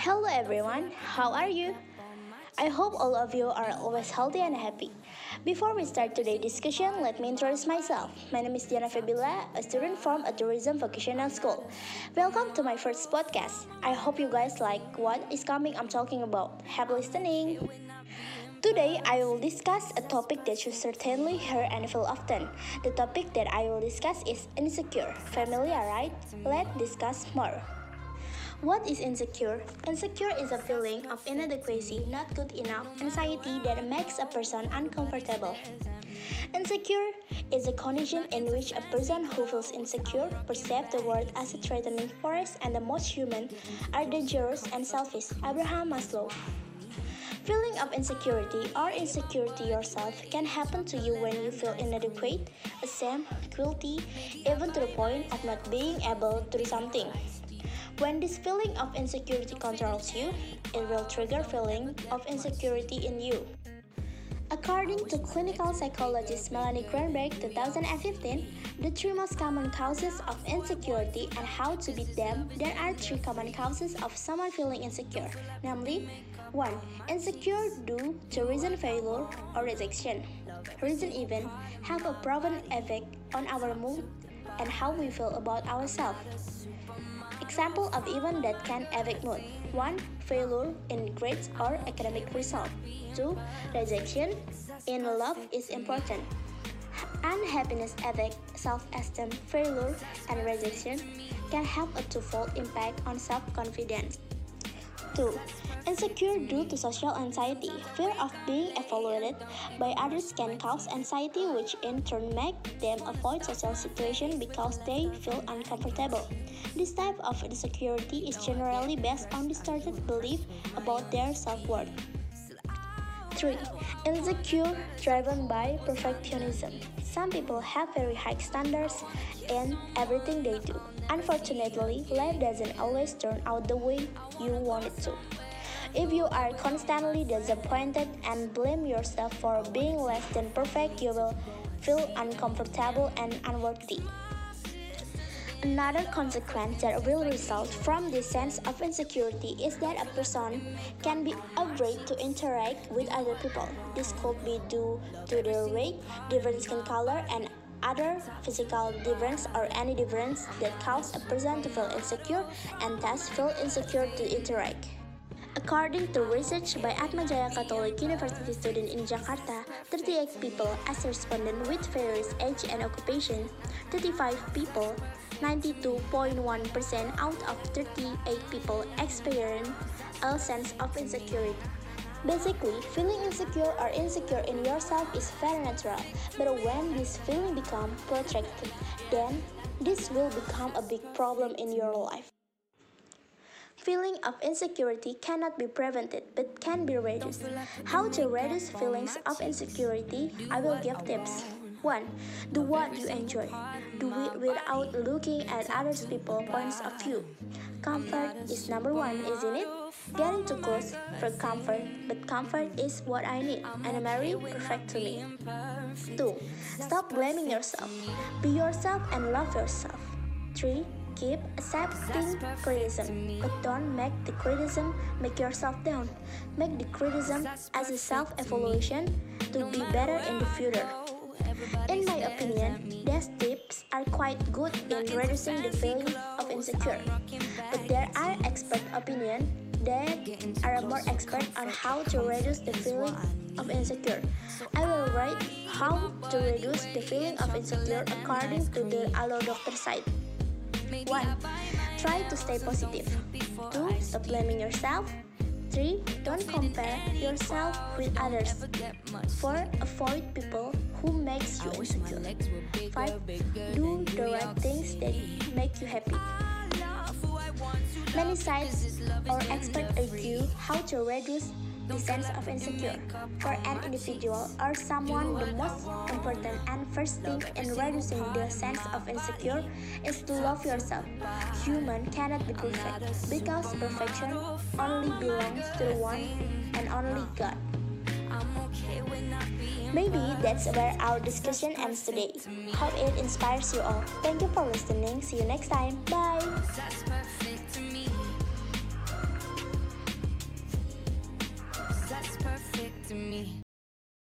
Hello everyone, how are you? I hope all of you are always healthy and happy. Before we start today's discussion, let me introduce myself. My name is Diana Febila, a student from a tourism vocational school. Welcome to my first podcast. I hope you guys like what is coming I'm talking about. Happy listening. Today, I will discuss a topic that you certainly hear and feel often. The topic that I will discuss is insecure. Familiar, right? Let's discuss more. What is insecure? Insecure is a feeling of inadequacy, not good enough, anxiety that makes a person uncomfortable. Insecure is a condition in which a person who feels insecure perceives the world as a threatening force and the most human are dangerous and selfish. Abraham Maslow. Feeling of insecurity or insecurity yourself can happen to you when you feel inadequate, ashamed, guilty, even to the point of not being able to do something. When this feeling of insecurity controls you, it will trigger feeling of insecurity in you. According to clinical psychologist Melanie Greenberg 2015, the three most common causes of insecurity and how to beat them, there are three common causes of someone feeling insecure, namely 1. Insecure due to reason failure or rejection. Reason even have a proven effect on our mood and how we feel about ourselves. Example of event that can affect mood. 1. Failure in grades or academic result. 2. Rejection in love is important. Unhappiness affect self-esteem. Failure and rejection can have a twofold impact on self-confidence. 2. Insecure due to social anxiety. Fear of being evaluated by others can cause anxiety which in turn make them avoid social situations because they feel uncomfortable. This type of insecurity is generally based on distorted belief about their self-worth. 3. Insecure driven by perfectionism. Some people have very high standards in everything they do. Unfortunately, life doesn't always turn out the way you want it to. If you are constantly disappointed and blame yourself for being less than perfect, you will feel uncomfortable and unworthy. Another consequence that will result from this sense of insecurity is that a person can be afraid to interact with other people. This could be due to their weight, different skin color, and other physical difference or any difference that cause a person to feel insecure and thus feel insecure to interact. According to research by Atmajaya Catholic University student in Jakarta, 38 people as respondent with various age and occupation, 35 people 92.1% out of 38 people experience a sense of insecurity. Basically, feeling insecure or insecure in yourself is very natural, but when this feeling becomes protracted, then this will become a big problem in your life. Feeling of insecurity cannot be prevented but can be reduced. How to reduce feelings of insecurity? I will give tips. 1. Do what you enjoy. Do it without looking at other people's points of view. Comfort is number one, isn't it? Getting too close for comfort, but comfort is what I need, and Mary perfect to me. 2. Stop blaming yourself. Be yourself and love yourself. 3. Keep accepting criticism, but don't make the criticism make yourself down. Make the criticism as a self-evaluation to be better in the future. In my opinion, these tips are quite good in reducing the feeling of insecure. But there are expert opinion that are more expert on how to reduce the feeling of insecure. I will write how to reduce the feeling of insecure according to the Alodokter site. 1. Try to stay positive. 2. Stop blaming yourself. 3. Don't compare yourself with others. 4. Avoid people who makes you insecure. 5. Do the right things that make you happy. Many sites or experts argue how to reduce the sense of insecure. For an individual or someone, the most important and first thing in reducing the sense of insecure is to love yourself. Human cannot be perfect because perfection only belongs to the one and only God. Maybe that's where our discussion ends today. Hope it inspires you all. Thank you for listening. See you next time. Bye. to me.